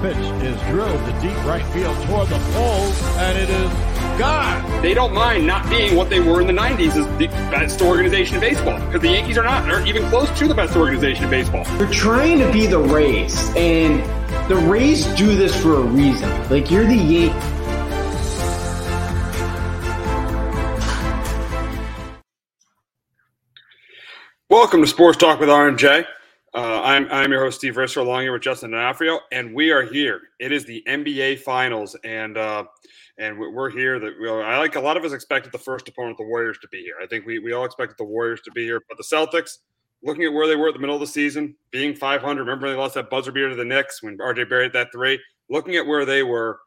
Pitch is drilled to deep right field toward the pole, and it is gone. They don't mind not being what they were in the 90s as the best organization in baseball because the Yankees are not, aren't even close to the best organization in baseball. You're trying to be the Rays, and the Rays do this for a reason. Like, you're the Yankees. Welcome to Sports Talk with R&J. Uh, I'm, I'm your host, Steve Risser, along here with Justin D'Onofrio, and we are here. It is the NBA Finals, and uh, and we're here. That we, I like a lot of us expected the first opponent, the Warriors, to be here. I think we, we all expected the Warriors to be here, but the Celtics, looking at where they were at the middle of the season, being 500. Remember they lost that buzzer beater to the Knicks when RJ Barrett that three. Looking at where they were,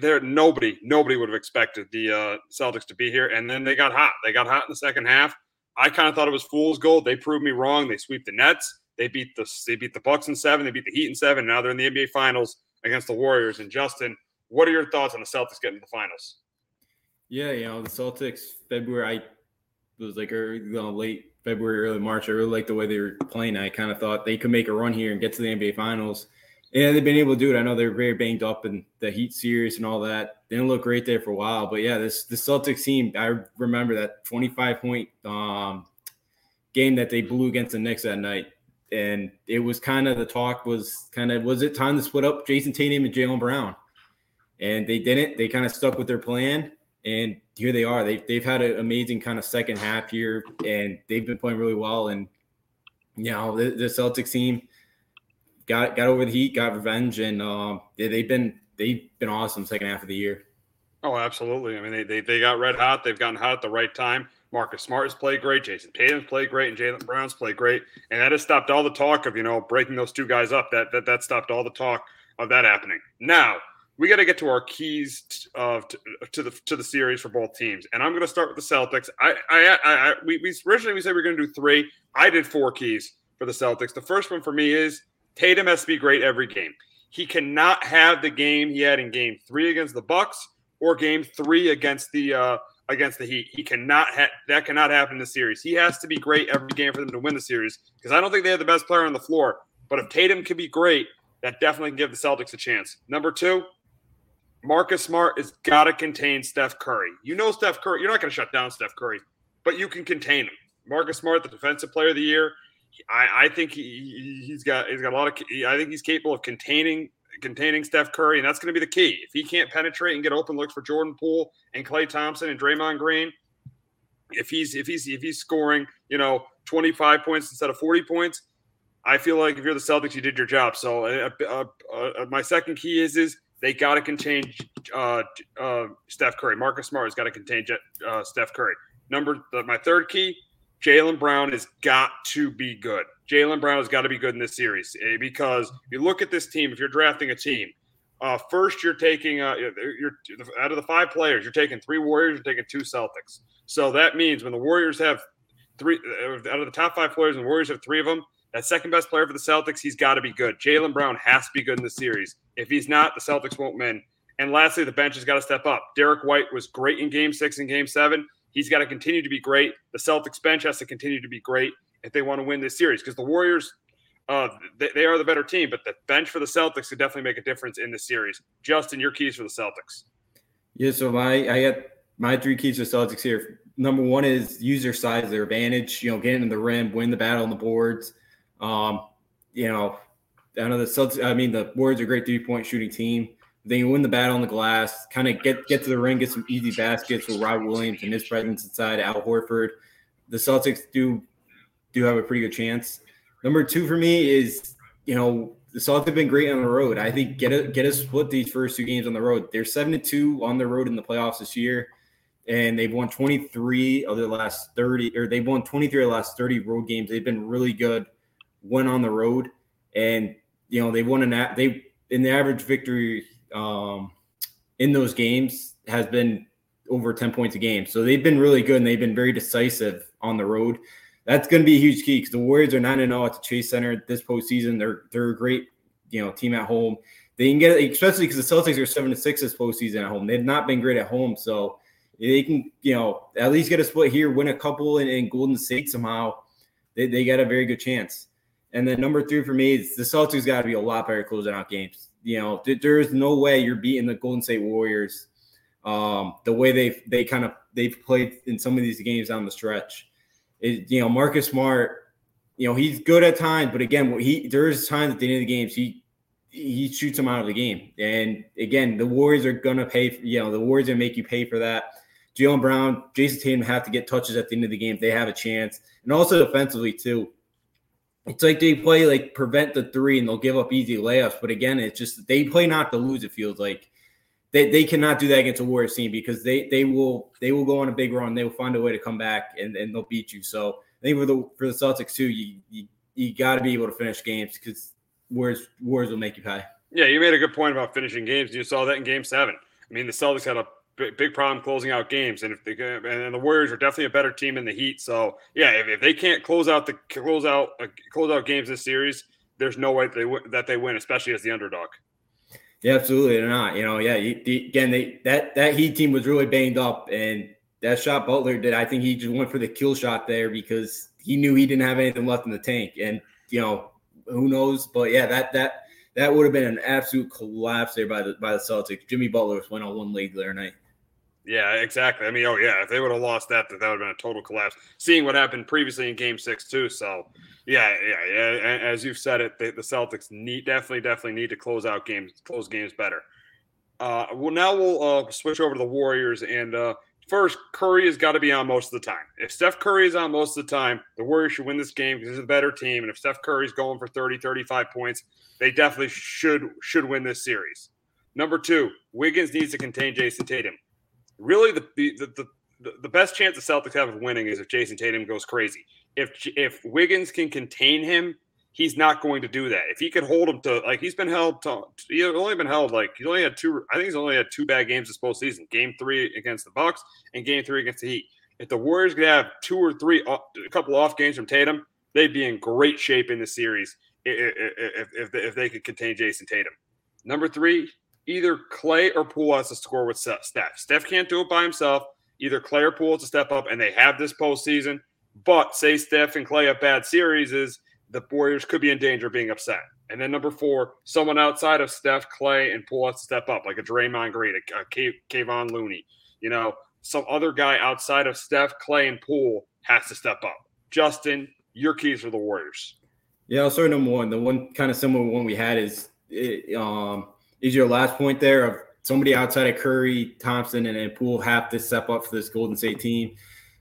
there nobody nobody would have expected the uh, Celtics to be here, and then they got hot. They got hot in the second half. I kind of thought it was fool's gold. They proved me wrong. They sweep the Nets. They beat the they beat the Bucks in seven. They beat the Heat in seven. Now they're in the NBA Finals against the Warriors. And Justin, what are your thoughts on the Celtics getting to the finals? Yeah, you know the Celtics. February, I was like early, you know, late February, early March. I really liked the way they were playing. I kind of thought they could make a run here and get to the NBA Finals. And they've been able to do it. I know they're very banged up in the Heat series and all that. Didn't look great there for a while, but yeah, this the Celtics team. I remember that 25 point um, game that they blew against the Knicks that night and it was kind of the talk was kind of was it time to split up Jayson Tatum and Jaylen Brown, and they didn't. They kind of stuck with their plan, and here they are. They they've had an amazing kind of second half here, and they've been playing really well. And you know the, the Celtics team got got over the Heat, got revenge, and um, they, they've been they've been awesome second half of the year. Oh, absolutely. I mean, they, they, they got red hot. They've gotten hot at the right time. Marcus Smart has played great. Jayson Tatum's played great, and Jaylen Brown's played great. And that has stopped all the talk of you know breaking those two guys up. That that that stopped all the talk of that happening. Now we got to get to our keys of to, to, the to the series for both teams. And I'm going to start with the Celtics. I I, I, I we, we originally we said we are going to do three. I did four keys for the Celtics. The first one for me is Tatum has to be great every game. He cannot have the game he had in Game Three against the Bucks or Game Three against the. Uh, against the Heat. He cannot ha- that cannot happen in the series. He has to be great every game for them to win the series because I don't think they have the best player on the floor. But if Tatum can be great, that definitely can give the Celtics a chance. Number two, Marcus Smart has got to contain Steph Curry. You know Steph Curry. You're not going to shut down Steph Curry, but you can contain him. Marcus Smart, the defensive player of the year. I, I think he, he's got he's got a lot of. I think he's capable of containing containing Steph Curry, and that's going to be the key. If he can't penetrate and get open looks for Jordan Poole and Klay Thompson and Draymond Green, if he's if he's if he's scoring, you know, 25 points instead of 40 points, I feel like if you're the Celtics, you did your job. So uh, uh, uh, my second key is is they got to contain uh, uh, Steph Curry. Marcus Smart has got to contain uh, Steph Curry. Number my third key, Jaylen Brown has got to be good. Jaylen Brown has got to be good in this series eh, because you look at this team. If you're drafting a team, uh, first you're taking uh, you're out of the five players, you're taking three Warriors, you're taking two Celtics. So that means when the Warriors have three uh, out of the top five players, and the Warriors have three of them, that second best player for the Celtics, he's got to be good. Jaylen Brown has to be good in the series. If he's not, the Celtics won't win. And lastly, the bench has got to step up. Derrick White was great in game six and game seven. He's got to continue to be great. The Celtics bench has to continue to be great if they want to win this series because the Warriors, uh, they, they, are the better team, but the bench for the Celtics could definitely make a difference in this series. Justin, your keys for the Celtics. Yeah, so my I got my three keys for Celtics here. Number one is use their size, their advantage. You know, get in the rim, win the battle on the boards. Um, you know, I know the Celtics. I mean, the Warriors are a great three point shooting team. They win the battle on the glass, kind of get get to the ring, get some easy baskets with Rob Williams and his presence inside Al Horford. The Celtics do do have a pretty good chance. Number two for me is you know the Celtics have been great on the road. I think get a get a split these first two games on the road. They're seven to two on the road in the playoffs this year, and they've won twenty three of their last thirty, or they've won twenty three of the last thirty road games. They've been really good when on the road, and you know they won an they in the average victory um, in those games has been over 10 points a game. So they've been really good and they've been very decisive on the road. That's going to be a huge key because the Warriors are 9 0 at the Chase Center this postseason. They're they're a great you know team at home. They can get especially because the Celtics are 7 to 6 this postseason at home. They've not been great at home. So they can, you know, at least get a split here, win a couple in, in Golden State somehow. They, they got a very good chance. And then number three for me is the Celtics got to be a lot better closing out games you know, th- there is no way you're beating the Golden State Warriors um, the way they they kind of they've played in some of these games down the stretch. It, you know, Marcus Smart, you know, he's good at times, but again, he there's times at the end of the games he he shoots him out of the game. And again, the Warriors are gonna pay. For, you know, the Warriors are gonna make you pay for that. Jaylen Brown, Jayson Tatum have to get touches at the end of the game. They have a chance, and also defensively too it's like they play like prevent the three and they'll give up easy layups. But again, it's just they play not to lose. It feels like they, they cannot do that against a Warriors team because they they will they will go on a big run. They will find a way to come back and, and they'll beat you. So I think for the for the Celtics too, you you, you got to be able to finish games because Warriors Warriors will make you pay. Yeah, you made a good point about finishing games. You saw that in Game Seven. I mean, the Celtics had a big, big problem closing out games. And if they and the Warriors are definitely a better team in the Heat. So yeah, if, if they can't close out the close out uh, close out games this series, there's no way they that they win, especially as the underdog. Yeah, absolutely, they're not. You know, yeah. You, the, again, they that that Heat team was really banged up, and that shot Butler did. I think he just went for the kill shot there because he knew he didn't have anything left in the tank, and you know who knows. But yeah, that that that would have been an absolute collapse there by the by the Celtics. Jimmy Butler went on one leg there night. Yeah, exactly. I mean, oh yeah, if they would have lost that, that would have been a total collapse. Seeing what happened previously in Game Six too. So, yeah, yeah, yeah. As you've said it, the, the Celtics need definitely, definitely need to close out games, close games better. Uh, well, now we'll uh, switch over to the Warriors. And uh, first, Curry has got to be on most of the time. If Steph Curry is on most of the time, the Warriors should win this game because they're a better team. And if Steph Curry's going for 30, 35 points, they definitely should should win this series. Number two, Wiggins needs to contain Jayson Tatum really the the, the the best chance the Celtics have of winning is if Jayson Tatum goes crazy. If if Wiggins can contain him, he's not going to do that. If he could hold him to like he's been held to he's only been held like he's only had two I think he's only had two bad games this postseason. Game three against the Bucks and game three against the Heat. If the Warriors could have two or three a couple off games from Tatum, they'd be in great shape in the series if, if, if they could contain Jayson Tatum. Number three, either Klay or Poole has to score with Steph. Steph can't do it by himself. Either Klay or Poole has to step up, and they have this postseason. But say Steph and Klay have bad series, is the Warriors could be in danger of being upset. And then number four, someone outside of Steph, Klay, and Poole has to step up, like a Draymond Green, a, Kevon Looney. You know, some other guy outside of Steph, Klay, and Poole has to step up. Justin, your keys for the Warriors. Yeah, I'll start number one. The one kind of similar one we had is it, um, is your last point there of somebody outside of Curry, Thompson, and, and Poole have to step up for this Golden State team.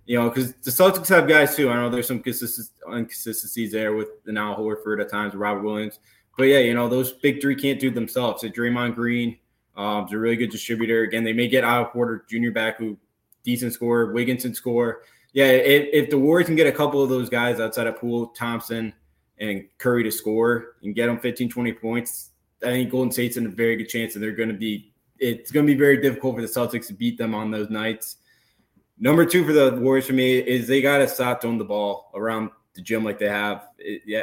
You know, because the Celtics have guys too. I know there's some inconsistencies there with the now Horford at times, Robert Williams. But yeah, you know, those big three can't do themselves. So Draymond Green um, is a really good distributor. Again, they may get Otto Porter Jr. back, who decent score, Wigginton score. Yeah, if, if the Warriors can get a couple of those guys outside of Poole, Thompson, and Curry to score and get them 15, 20 points, I think Golden State's in a very good chance, and they're going to be. It's going to be very difficult for the Celtics to beat them on those nights. Number two for the Warriors for me is they got to stop throwing the ball around the gym like they have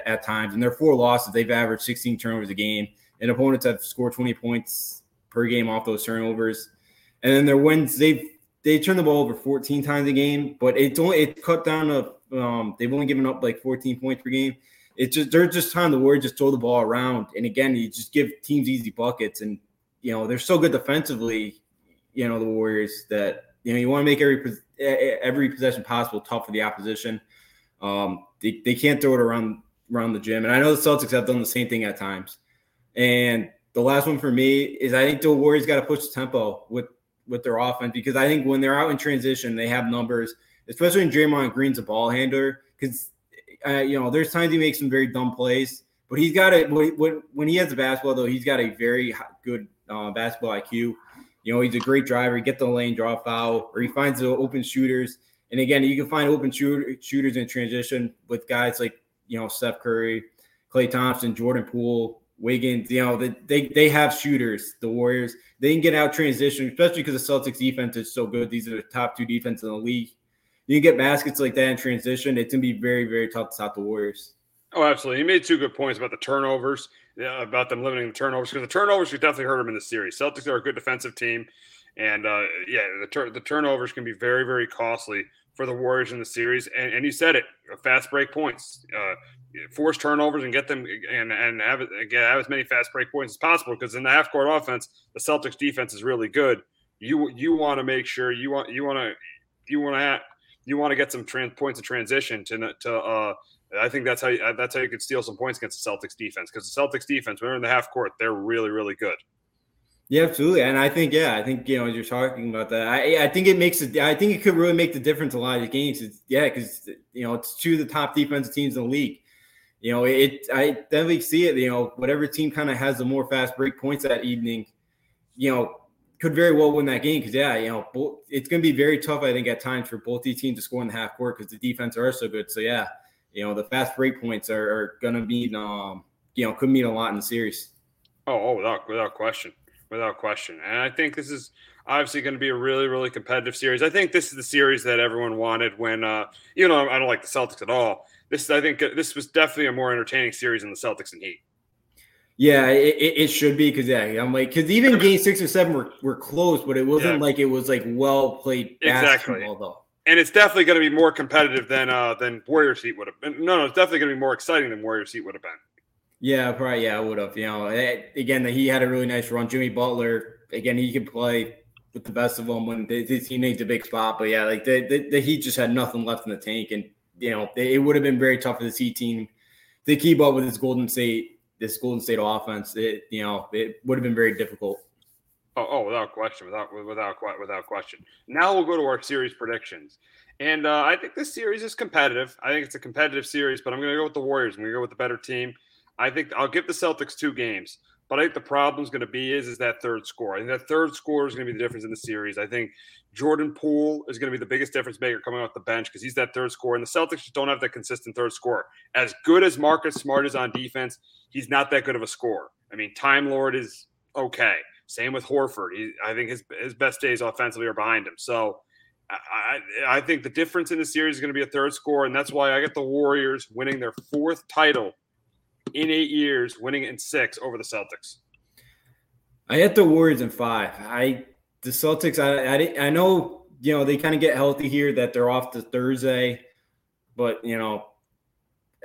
at times. And their four losses, they've averaged 16 turnovers a game, and opponents have scored 20 points per game off those turnovers. And then their wins, they've they turn the ball over 14 times a game, but it's only it cut down to um, they've only given up like 14 points per game. It's just there's just time the Warriors just throw the ball around, and again, you just give teams easy buckets, and you know they're so good defensively. You know the Warriors that you know you want to make every every possession possible tough for the opposition. Um, they, they can't throw it around around the gym, and I know the Celtics have done the same thing at times. And the last one for me is I think the Warriors got to push the tempo with with their offense because I think when they're out in transition, they have numbers, especially when Draymond Green's a ball handler because uh, you know, there's times he makes some very dumb plays, but he's got it when, when he has the basketball though, he's got a very good uh, basketball IQ. You know, he's a great driver. He get the lane, draw foul, or he finds the open shooters. And again, you can find open shooter, shooters in transition with guys like you know Steph Curry, Klay Thompson, Jordan Poole, Wiggins. You know, they, they have shooters. The Warriors they can get out transition, especially because the Celtics defense is so good. These are the top two defense in the league you get baskets like that in transition, it's gonna be very, very tough to stop the Warriors. Oh, absolutely. He made two good points about the turnovers, about them limiting the turnovers because the turnovers could definitely hurt them in the series. Celtics are a good defensive team, and uh, yeah, the tur- the turnovers can be very, very costly for the Warriors in the series. And, and you said it, fast break points, uh, force turnovers, and get them and and have have as many fast break points as possible because in the half court offense, the Celtics defense is really good. You you want to make sure you want you want to you want to you want to get some trans, points of transition to to. Uh, I think that's how you, uh, that's how you could steal some points against the Celtics defense because the Celtics defense, when they're in the half court, they're really really good. Yeah, absolutely, and I think yeah, I think you know as you're talking about that. I I think it makes it. I think it could really make the difference a lot of games. It's, yeah, because you know it's two of the top defensive teams in the league. You know, it. I definitely see it. You know, whatever team kind of has the more fast break points that evening, you know, could very well win that game because yeah, you know, it's going to be very tough. I think at times for both these teams to score in the half court because the defense are so good. So yeah, you know, the fast break points are, are going to mean, um, you know, could mean a lot in the series. Oh, oh, without without question, without question. And I think this is obviously going to be a really, really competitive series. I think this is the series that everyone wanted when, uh, you know, I don't like the Celtics at all. This, I think, this was definitely a more entertaining series than the Celtics and Heat. Yeah, it, it should be because yeah, I'm like because even game six or seven were, were close, but it wasn't yeah. like it was like well played basketball exactly. though. And it's definitely going to be more competitive than uh than Warriors Heat would have been. No, no, it's definitely going to be more exciting than Warriors Heat would have been. Yeah, probably. Yeah, I would have. You know, eh, again, he had a really nice run. Jimmy Butler, again, he could play with the best of them when they, he needs a big spot. But yeah, like the, the, the Heat just had nothing left in the tank, and you know, it would have been very tough for the Heat team to keep up with this Golden State this Golden State offense, it you know it would have been very difficult. Oh, oh, without question, without without without question. Now we'll go to our series predictions, and uh, I think this series is competitive. I think it's a competitive series, but I'm going to go with the Warriors. I'm going to go with the better team. I think I'll give the Celtics two games, but I think the problem is going to be is is that third score. I think that third score is going to be the difference in the series. I think Jordan Poole is going to be the biggest difference maker coming off the bench because he's that third score, and the Celtics just don't have that consistent third score. As good as Marcus Smart is on defense, he's not that good of a scorer. I mean, Time Lord is okay. Same with Horford. He, I think his his best days offensively are behind him. So I, I think the difference in the series is going to be a third score, and that's why I get the Warriors winning their fourth title in eight years, winning in six over the Celtics. I get the Warriors in five. I the Celtics. I I, I know you know they kind of get healthy here that they're off to Thursday, but you know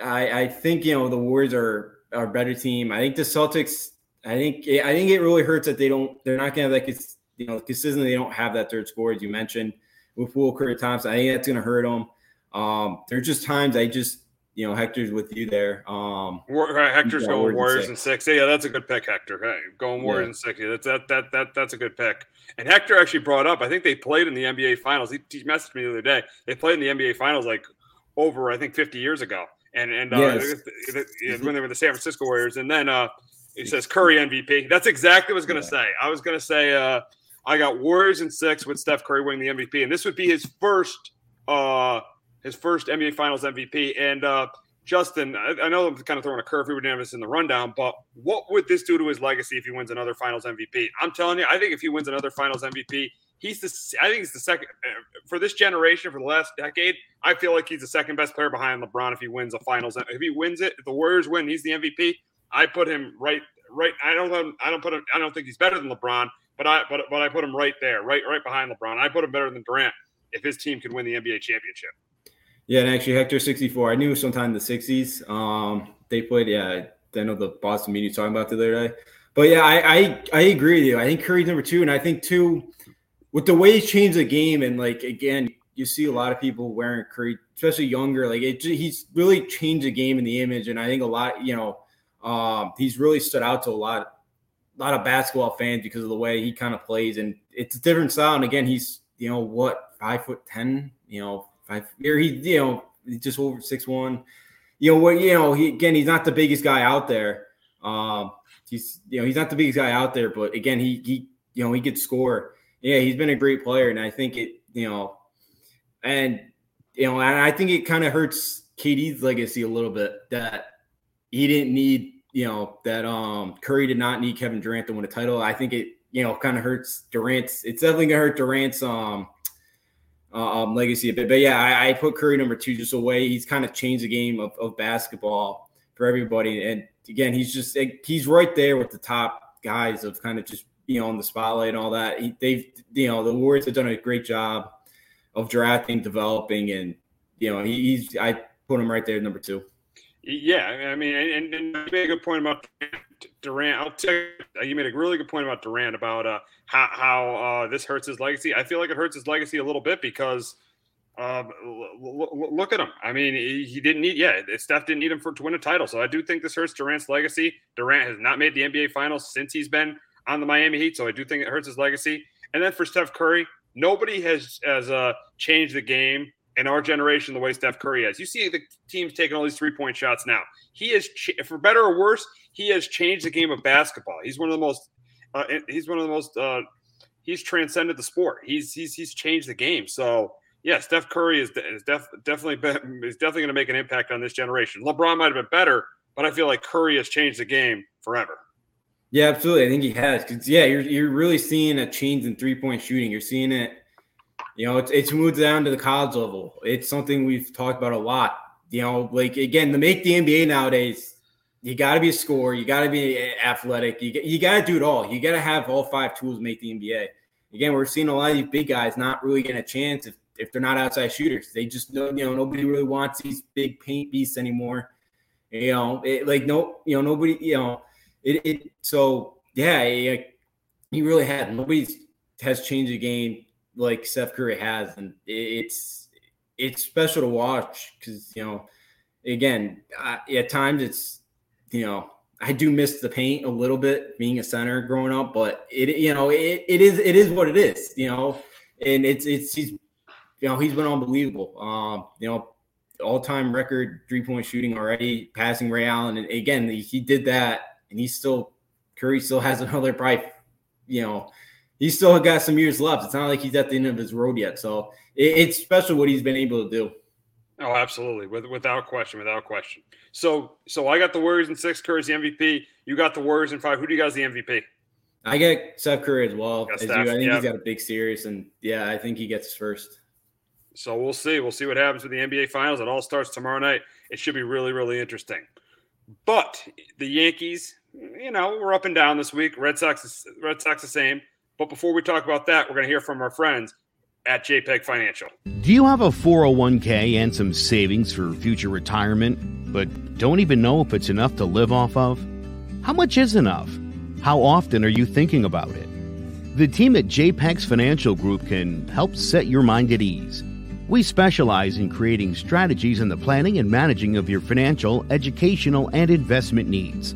I I think you know the Warriors are our better team. I think the Celtics. I think I think it really hurts that they don't. They're not to like it's you know consistently. They don't have that third score as you mentioned with Will Curry Thompson. I think that's to hurt them. Um, there's just times I just you know, Hector's with you there. Um, right, Hector's yeah, going Warriors and six. Yeah, that's a good pick, Hector. Hey, going Warriors yeah. and six. Yeah, that's that that that that's a good pick. And Hector actually brought up. I think they played in the NBA Finals. He, he messaged me the other day. They played in the NBA Finals like over I think 50 years ago. And and uh, yes. when they were the San Francisco Warriors. And then uh, he says Curry MVP. That's exactly what I was going to yeah. say. I was going to say uh, I got Warriors and six with Steph Curry winning the MVP, and this would be his first. Uh, his first NBA Finals MVP. And uh, Justin, I, I, know I'm kind of throwing a curve here with this in the rundown, but what would this do to his legacy if he wins another Finals MVP? I'm telling you, I think if he wins another Finals MVP, he's the. I think he's the second uh, for this generation for the last decade. I feel like he's the second best player behind LeBron if he wins a Finals. If he wins it, if the Warriors win, he's the MVP. I put him right. Right. I don't. I don't put him. I don't think he's better than LeBron, but I. But but I put him right there, right right behind LeBron. I put him better than Durant if his team could win the NBA championship. Yeah, and actually Hector 64. I knew sometime in the 60s. Um, they played, yeah, I know the Boston media talking about the other day. But yeah, I, I I agree with you. I think Curry's number two, and I think two, with the way he's changed the game, and like again, you see a lot of people wearing Curry, especially younger. Like it, he's really changed the game and the image, and I think a lot, you know, um, he's really stood out to a lot, a lot of basketball fans because of the way he kind of plays, and it's a different style. And again, he's you know what five foot ten, you know five or he you know just over six one. You know what? You know he again he's not the biggest guy out there. Um, he's you know he's not the biggest guy out there, but again he he you know he could score. Yeah, he's been a great player, and I think it you know, and you know, and I think it kind of hurts KD's legacy a little bit that he didn't need you know that um Curry did not need Kevin Durant to win a title. I think it you know kind of hurts Durant's. It's definitely gonna hurt Durant's um um, legacy a bit. But yeah, I, I, put Curry number two just away. He's kind of changed the game of, of basketball for everybody. And again, he's just he's right there with the top guys of kind of just you know on the spotlight and all that. He, they've you know the Warriors have done a great job of drafting, developing, and you know he, he's I put him right there number two. Yeah, I mean, and, and you made a good point about Durant. I'll tell you, you made a really good point about Durant about uh, how, how uh, this hurts his legacy. I feel like it hurts his legacy a little bit because um, look at him. I mean, he didn't need, yeah, Steph didn't need him for to win a title. So I do think this hurts Durant's legacy. Durant has not made the NBA Finals since he's been on the Miami Heat. So I do think it hurts his legacy. And then for Steph Curry, nobody has has uh, changed the game in our generation the way Steph Curry has. You see the teams taking all these three point shots now. He is, for better or worse, he has changed the game of basketball. He's one of the most uh, he's one of the most uh, he's transcended the sport. He's he's he's changed the game. So yeah, Steph Curry is, is def, definitely been, is definitely going to make an impact on this generation. LeBron might have been better, but I feel like Curry has changed the game forever. Yeah, absolutely. I think he has. Cause yeah, you're you're really seeing a change in three point shooting. You're seeing it. You know, it's it's moved down to the college level. It's something we've talked about a lot. You know, like again, to make the NBA nowadays, you got to be a scorer. You got to be athletic. You, you got to do it all. You got to have all five tools to make the NBA. Again, we're seeing a lot of these big guys not really getting a chance if, if they're not outside shooters. They just know, you know, nobody really wants these big paint beasts anymore. You know, it, like no, you know, nobody, you know, it. it so yeah, he really had nobody has changed the game like Steph Curry has, and it's it's special to watch because you know, again, I, at times it's you know, I do miss the paint a little bit being a center growing up, but it, you know, it, it is, it is what it is, you know, and it's, it's, he's, you know, he's been unbelievable. Um, you know, all time record three point shooting already, passing Ray Allen. And again, he, he did that and he's still, Curry still has another probably, you know, he's still got some years left. It's not like he's at the end of his road yet. So it, it's special what he's been able to do. Oh, absolutely, With, without question, without question. So, so I got the Warriors in six. Curry's the MVP. You got the Warriors in five. Who do you guys the MVP? I get Steph Curry as well. As you. I think he's got a big series, and yeah, I think he gets first. So we'll see. We'll see what happens with the NBA Finals. It all starts tomorrow night. It should be really, really interesting. But the Yankees, you know, we're up and down this week. Red Sox, is Red Sox the same. But before we talk about that, we're going to hear from our friends at JPEX Financial. Do you have a 401k and some savings for future retirement, but don't even know if it's enough to live off of? How much is enough? How often are you thinking about it? The team at JPEX Financial Group can help set your mind at ease. We specialize in creating strategies in the planning and managing of your financial, educational, and investment needs.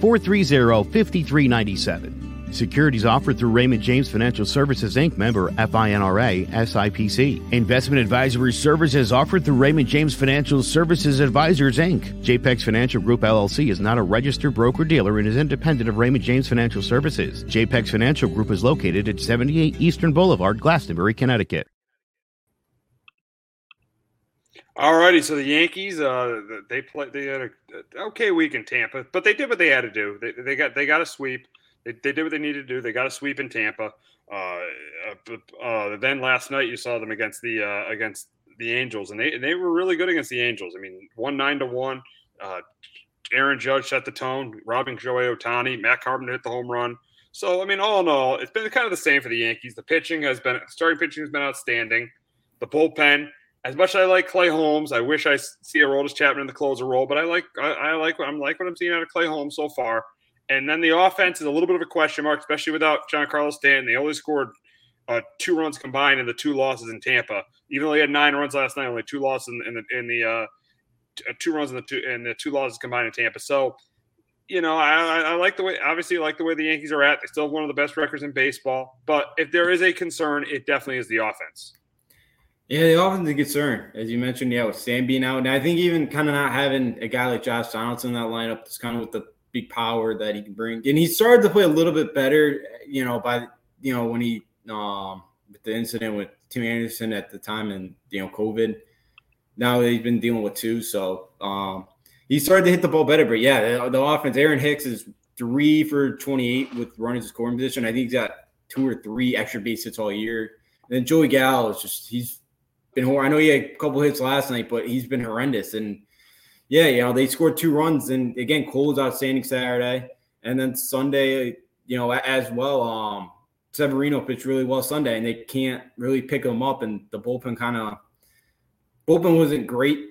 430 5397. Securities offered through Raymond James Financial Services Inc. member FINRA SIPC. Investment advisory services offered through Raymond James Financial Services Advisors Inc. JPEX Financial Group LLC is not a registered broker dealer and is independent of Raymond James Financial Services. JPEX Financial Group is located at 78 Eastern Boulevard, Glastonbury, Connecticut. All righty, so the Yankees, uh, they play. They had a okay week in Tampa, but they did what they had to do. They, they got they got a sweep. They, they did what they needed to do. They got a sweep in Tampa. Uh, uh, uh, then last night you saw them against the uh, against the Angels, and they they were really good against the Angels. I mean, one nine to one. Uh, Aaron Judge set the tone. Robbing Shohei Ohtani, Matt Carpenter hit the home run. So I mean, all in all, it's been kind of the same for the Yankees. The pitching has been starting pitching has been outstanding. The bullpen, as much as I like Clay Holmes, I wish I see a role Aroldis Chapman in the closer role, but I like I, I like I'm like what I'm seeing out of Clay Holmes so far. And then the offense is a little bit of a question mark, especially without Giancarlo Stanton. They only scored uh, two runs combined in the two losses in Tampa. Even though they had nine runs last night, only two losses in, in the in the uh, uh, two runs in the two and the two losses combined in Tampa. So, you know, I, I like the way obviously I like the way the Yankees are at. They still have one of the best records in baseball. But if there is a concern, it definitely is the offense. Yeah, the offense is a concern, as you mentioned. Yeah, with Sam being out, and I think even kind of not having a guy like Josh Donaldson in that lineup, just kind of with the big power that he can bring. And he started to play a little bit better, you know, by you know when he um with the incident with Tim Anderson at the time and you know COVID. Now he's been dealing with two, so um he started to hit the ball better. But yeah, the, the offense. Aaron Hicks is three for twenty eight with running his scoring position. I think he's got two or three extra base hits all year. And then Joey Gallo is just he's been horrible. I know he had a couple hits last night, but he's been horrendous. And yeah, you know, they scored two runs. And again, Cole was outstanding Saturday. And then Sunday, you know, as well, um, Severino pitched really well Sunday, and they can't really pick him up. And the bullpen kind of bullpen wasn't great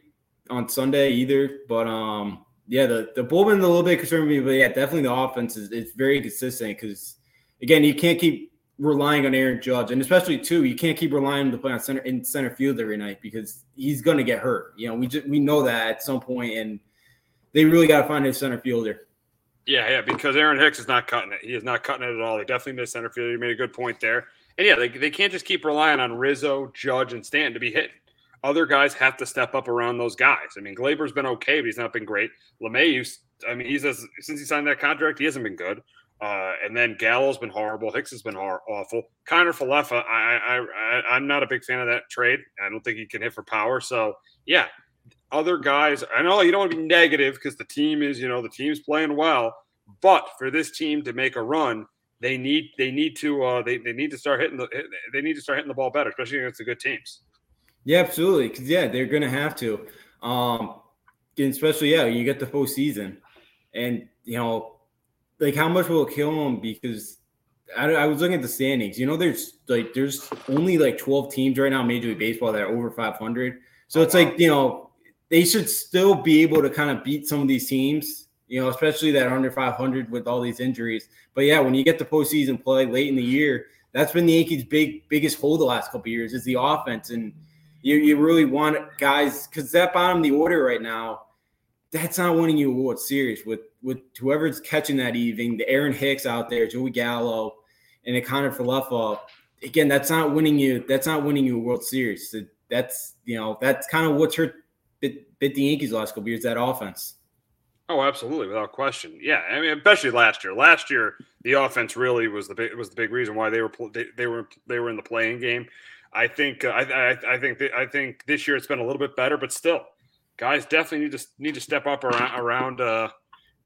on Sunday either. But um, yeah, the the bullpen a little bit concerned me, but yeah, definitely the offense is it's very consistent because again, you can't keep relying on Aaron Judge, and especially too, you can't keep relying on to play on center in center field every night because he's going to get hurt. You know, we just we know that at some point, and they really got to find a center fielder. Yeah, yeah, because Aaron Hicks is not cutting it. He is not cutting it at all. They definitely missed center field. You made a good point there. And yeah, they, they can't just keep relying on Rizzo, Judge, and Stanton to be hit. Other guys have to step up around those guys. I mean, Gleyber's been okay, but he's not been great. LeMahieu, I mean, he's as, since he signed that contract, he hasn't been good. Uh, and then Gallo's been horrible. Hicks has been hor- awful. Kiner Falefa, I, I, I, am not a big fan of that trade. I don't think he can hit for power. So yeah, other guys. I know you don't want to be negative because the team is, you know, the team's playing well. But for this team to make a run, they need they need to uh, they, they need to start hitting the they need to start hitting the ball better, especially against the good teams. Yeah, absolutely. Because yeah, they're gonna have to. Um, especially yeah, you get the postseason, and you know like how much will it kill them? Because I, I, was looking at the standings. You know, there's like there's only like 12 teams right now, in Major League Baseball, that are over 500. So it's like you know they should still be able to kind of beat some of these teams. You know, especially that under 500 with all these injuries. But yeah, when you get the postseason play late in the year, that's been the Yankees' big biggest hole the last couple years is the offense, and you you really want guys because that bottom of the order right now that's not winning you a World Series with with whoever's catching that evening, the Aaron Hicks out there, Joey Gallo, and a Kiner Falefa. Again, that's not winning you. That's not winning you a World Series. That's you know that's kind of what's hurt bit, bit the Yankees last couple years. That offense. Oh, absolutely, without question. Yeah, I mean, especially last year. Last year, the offense really was the big was the big reason why they were they, they were they were in the playing game. I think uh, I, I, I think I think this year it's been a little bit better, but still, guys definitely need to need to step up around around uh,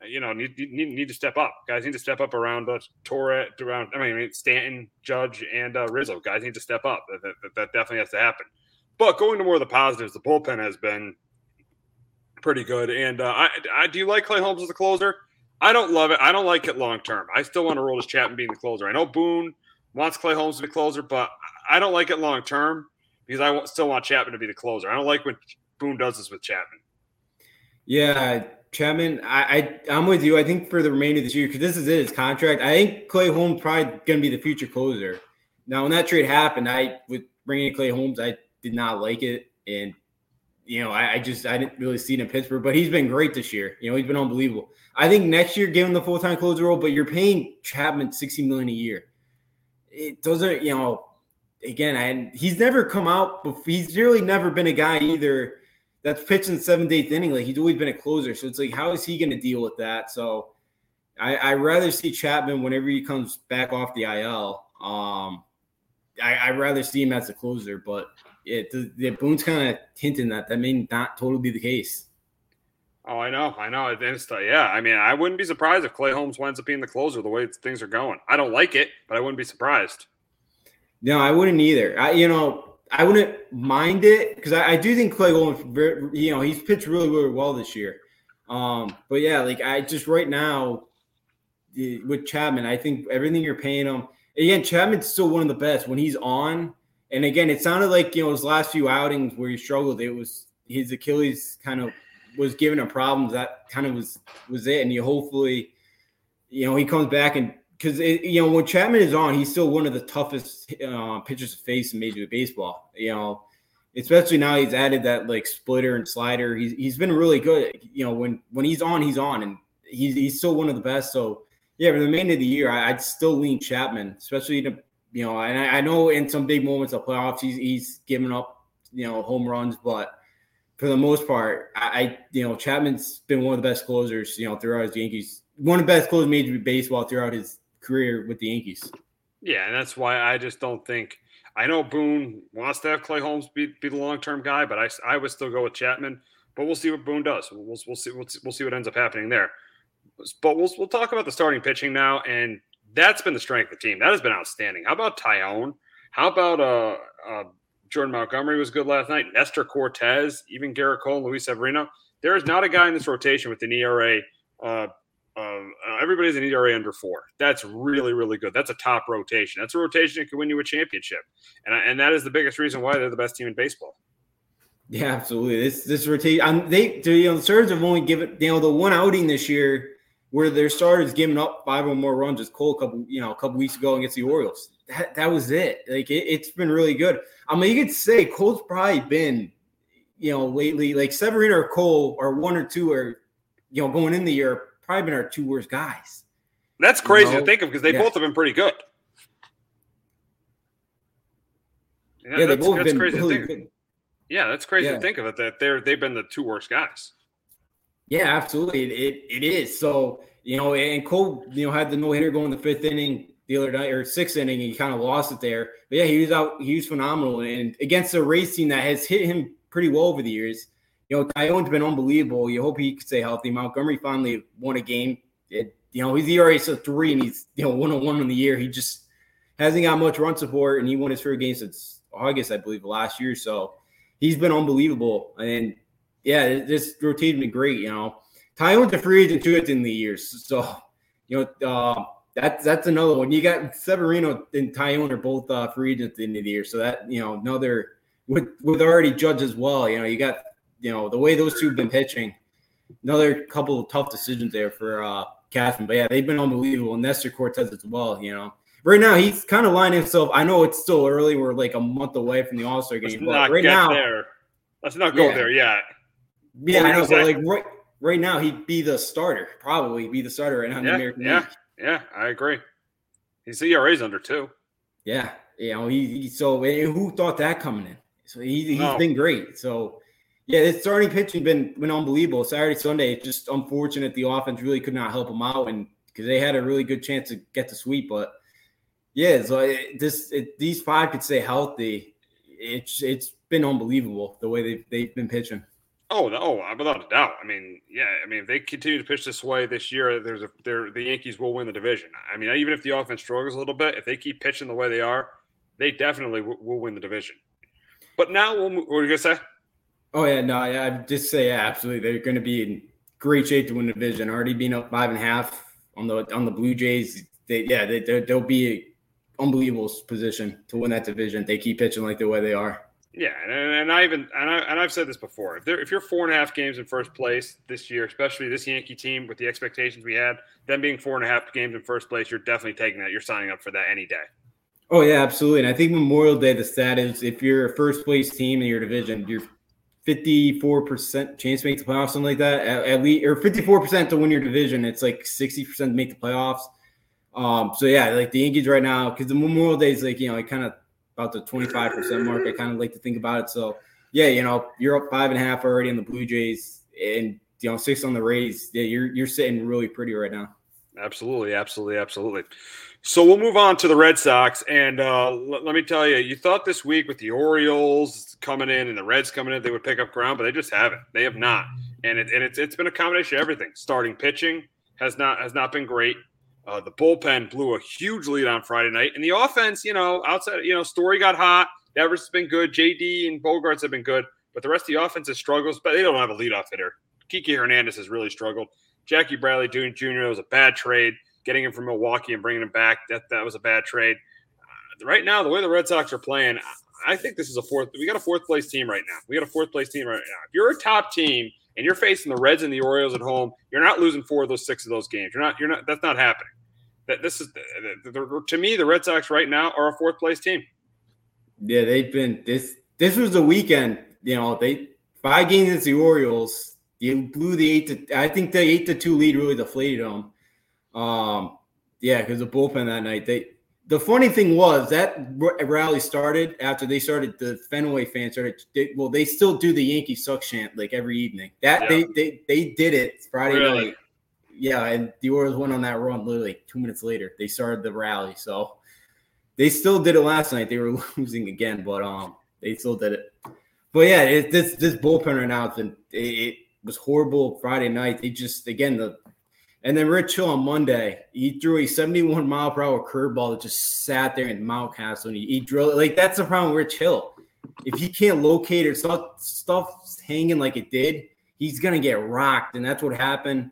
you know need, need need to step up. Guys need to step up around uh, Torre around I mean Stanton, Judge, and uh, Rizzo. Guys need to step up. That, that, that definitely has to happen. But going to more of the positives, the bullpen has been pretty good. And uh, I, I do you like Clay Holmes as a closer? I don't love it. I don't like it long term. I still want to Aroldis Chapman being the closer. I know Boone wants Clay Holmes to be closer, but I don't like it long term because I still want Chapman to be the closer. I don't like when Boone does this with Chapman. Yeah, Chapman, I, I am with you. I think for the remainder of this year, because this is it, his contract. I think Clay Holmes probably going to be the future closer. Now, when that trade happened, I with bringing in Clay Holmes, I did not like it, and you know, I, I, just I didn't really see it in Pittsburgh, but he's been great this year. You know, he's been unbelievable. I think next year, given the full time closer role, but you're paying Chapman sixty million a year. It doesn't, you know, again, and he's never come out. He's really never been a guy either that's pitching seventh, eighth inning. Like he's always been a closer. So it's like, how is he going to deal with that? So I, I rather see Chapman whenever he comes back off the IL. Um, I, I rather see him as a closer, but it the, the Boone's kind of hinting that that may not totally be the case. Oh, I know, I know. It's, yeah, I mean, I wouldn't be surprised if Clay Holmes winds up being the closer the way things are going. I don't like it, but I wouldn't be surprised. No, I wouldn't either. I, you know, I wouldn't mind it because I, I, do think Clay Holmes, you know, he's pitched really, really well this year. Um, but yeah, like I just right now with Chapman, I think everything you're paying him. Again, Chapman's still one of the best when he's on. And again, it sounded like you know his last few outings where he struggled. It was his Achilles kind of was giving him problems. That kind of was was it. And you hopefully, you know, he comes back and because you know when Chapman is on, he's still one of the toughest uh, pitchers to face in Major League Baseball. You know, especially now he's added that like splitter and slider. He's he's been really good. You know, when when he's on, he's on, and he's he's still one of the best. So yeah, for the remainder of the year, I, would still lean Chapman, especially to you know, and I, I, know in some big moments of playoffs, he's he's giving up you know home runs, but for the most part, I, I you know Chapman's been one of the best closers you know throughout his Yankees, one of the best closers in Major Baseball throughout his career with the Yankees. Yeah, and that's why I just don't think. I know Boone wants to have Clay Holmes be, be the long term guy, but I, I would still go with Chapman. But we'll see what Boone does. We'll, we'll see we'll, we'll see what ends up happening there. But we'll we'll talk about the starting pitching now, and that's been the strength of the team. That has been outstanding. How about Taillon? How about uh, uh, Jordan Montgomery was good last night. Nestor Cortes, even Gerrit Cole, and Luis Severino. There is not a guy in this rotation with an ERA uh, uh, everybody's an ERA under four. That's really, really good. That's a top rotation. That's a rotation that can win you a championship, and and that is the biggest reason why they're the best team in baseball. Yeah, absolutely. This this rotation, um, they you know the Stars have only given you know the one outing this year where their starters giving up five or more runs is Cole a couple you know a couple weeks ago against the Orioles. That that was it. Like it, has been really good. I mean, you could say Cole's probably been you know lately like Severino or Cole or one or two are you know going in the year probably been our two worst guys. That's crazy you know? to think of because they yeah. both have been pretty good. Yeah, yeah they both that's been crazy really to think. Good. Yeah, that's crazy yeah. to think of it that they're they've been the two worst guys. Yeah, absolutely. It, it, it is. So, you know, and Cole, you know, had the no hitter going the fifth inning the other night or sixth inning, and he kind of lost it there. But yeah, he was out, he was phenomenal. And against a Rays team that has hit him pretty well over the years, you know, Taillon's been unbelievable. You hope he can stay healthy. Montgomery finally won a game. It, you know, he's ERA a three and he's, you know, one on one in the year. He just hasn't got much run support and he won his first game since August, I believe, last year. So he's been unbelievable. And yeah, this rotated me great, you know. Taillon's a free agent too at the end of the years. So, you know, uh, that's that's another one. You got Severino and Taillon are both uh, free agents at the end of the year. So that, you know, another with with already Judge as well. You know, you got you know, the way those two have been pitching, another couple of tough decisions there for uh Catherine. But yeah, they've been unbelievable. And Nestor Cortes as well, you know. Right now, he's kind of lining himself. I know it's still early. We're like a month away from the All Star game. But right now, there. Let's not go yeah. there yet. Yeah, I know. But like right, right now, he'd be the starter. Probably be the starter right now in yeah, the American yeah, League. Yeah, I agree. His ERA's under two. Yeah, you know he, he so who thought that coming in? So he, he's no. been great. So yeah, his starting pitching been been unbelievable. Saturday, Sunday, it's just unfortunate the offense really could not help him out, and because they had a really good chance to get the sweep. But yeah, so it, this it, these five could stay healthy. It's it's been unbelievable the way they've they've been pitching. Oh no, oh, without a doubt. I mean, yeah, I mean, if they continue to pitch this way this year, there's a there the Yankees will win the division. I mean, even if the offense struggles a little bit, if they keep pitching the way they are, they definitely w- will win the division. But now, we'll, what were you gonna say? Oh yeah, no, yeah, I'd just say yeah, absolutely. They're going to be in great shape to win the division. Already being up five and a half on the on the Blue Jays. They, yeah, they, they'll be an unbelievable position to win that division. They keep pitching like the way they are. Yeah, and, and I even and, I, and I've said this before. If, if you're four and a half games in first place this year, especially this Yankee team with the expectations we had, them being four and a half games in first place, you're definitely taking that. You're signing up for that any day. Oh yeah, absolutely. And I think Memorial Day, the stat is if you're a first place team in your division, you're 54% chance to make the playoffs, something like that. At, at least or 54% to win your division. It's like 60% to make the playoffs. Um, so yeah, like the Yankees right now, because the Memorial Day is like, you know, like kind of about the 25% mark. I kind of like to think about it. So, yeah, you know, you're up five and a half already in the Blue Jays and, you know, six on the Rays. Yeah, you're, you're sitting really pretty right now. Absolutely. Absolutely. Absolutely. So we'll move on to the Red Sox. And uh, l- let me tell you, you thought this week with the Orioles coming in and the Reds coming in, they would pick up ground, but they just haven't. They have not. And, it, and it's, it's been a combination of everything. Starting pitching has not has not been great. Uh, the bullpen blew a huge lead on Friday night, and the offense, you know, outside, you know, Story got hot. Devers has been good. JD and Bogaerts have been good, but the rest of the offense has struggles. But they don't have a leadoff hitter. Kike Hernandez has really struggled. Jackie Bradley Jr. was a bad trade. Getting him from Milwaukee and bringing him back, that that was a bad trade. Uh, right now, the way the Red Sox are playing, I think this is a fourth. We got a fourth place team right now. We got a fourth place team right now. If you're a top team and you're facing the Reds and the Orioles at home, you're not losing four of those six of those games. You're not. You're not. That's not happening. That this is the, the, to me the Red Sox right now are a fourth place team. Yeah, they've been this. This was the weekend. You know, they five games against the Orioles. You blew the eight to. I think the eight to two lead really deflated them. Um, yeah, because the bullpen that night. They the funny thing was that rally started after they started the Fenway fans started. They, well, they still do the Yankee suck chant like every evening. That yeah. they they they did it Friday really? night. Yeah, and the Orioles went on that run literally two minutes later. They started the rally, so they still did it last night. They were losing again, but um, they still did it. But yeah, it, this this bullpen right now, it, it was horrible Friday night. They just again the and then Rich Hill on Monday, he threw a 71 mile per hour curveball that just sat there in Mountcastle and he, he drilled like that's the problem with Rich Hill. If he can't locate it, stuff stuff hanging like it did, he's gonna get rocked, and that's what happened.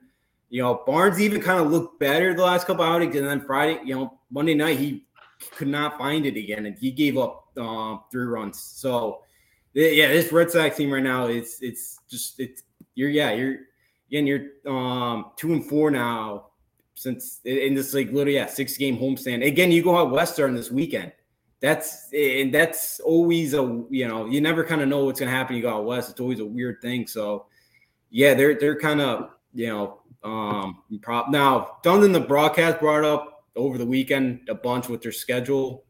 You know, Barnes even kind of looked better the last couple outings, and then Friday, you know, Monday night he could not find it again, and he gave up um, three runs. So, yeah, this Red Sox team right now, it's it's just it's you're yeah you're again you're um two and four now since in this like literally yeah six game homestand. Again, you go out west during this weekend. That's and that's always a you know you never kind of know what's gonna happen. You go out west. It's always a weird thing. So yeah, they're they're kind of you know um, prop now, Dundon, the broadcast brought up over the weekend a bunch with their schedule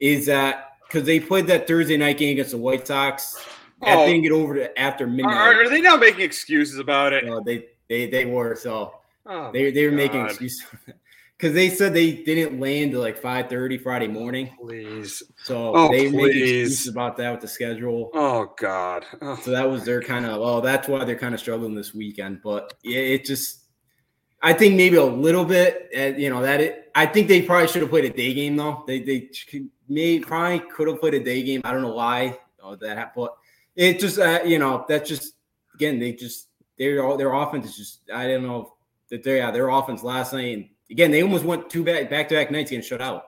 is that because they played that Thursday night game against the White Sox. That oh, get over to after midnight. Are, are, they now making excuses about it? No, they they they were so oh they they were God. making excuses because they said they didn't land to like five thirty Friday morning. Please, so oh, they made excuses about that with the schedule. Oh God! Oh. So that was their kind of oh that's why they're kind of struggling this weekend. But yeah, it just I think maybe a little bit. Uh, you know that it, I think they probably should have played a day game though. They they may probably could have played a day game. I don't know why oh, that happened, but it just uh, you know that's just again they just their all their offense is just I don't know that they yeah their offense last night and again they almost went two back back to back nights getting shut out.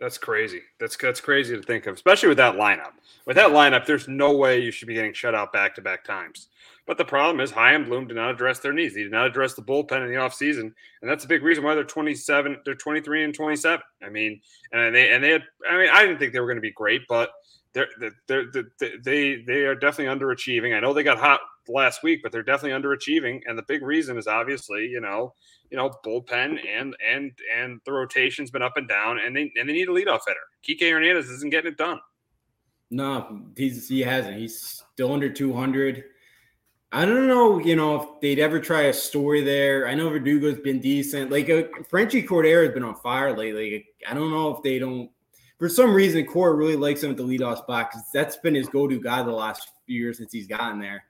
That's crazy. That's that's crazy to think of, especially with that lineup. With that lineup, there's no way you should be getting shut out back to back times. But the problem is Chaim Bloom did not address their needs. He did not address the bullpen in the offseason. And that's a big reason why they're 27, they're 23 and 27. I mean, and they and they had I mean, I didn't think they were going to be great, but they're, they're, they're, they they are definitely underachieving. I know they got hot last week, but they're definitely underachieving. And the big reason is obviously, you know, you know, bullpen and and and the rotation's been up and down, and they and they need a leadoff hitter. Kike Hernandez isn't getting it done. No, he's he hasn't. He's still under 200. I don't know, you know, if they'd ever try a story there. I know Verdugo's been decent. Like uh, Franchy Cordero has been on fire lately. I don't know if they don't. For some reason, Cora really likes him at the leadoff spot because that's been his go-to guy the last few years since he's gotten there.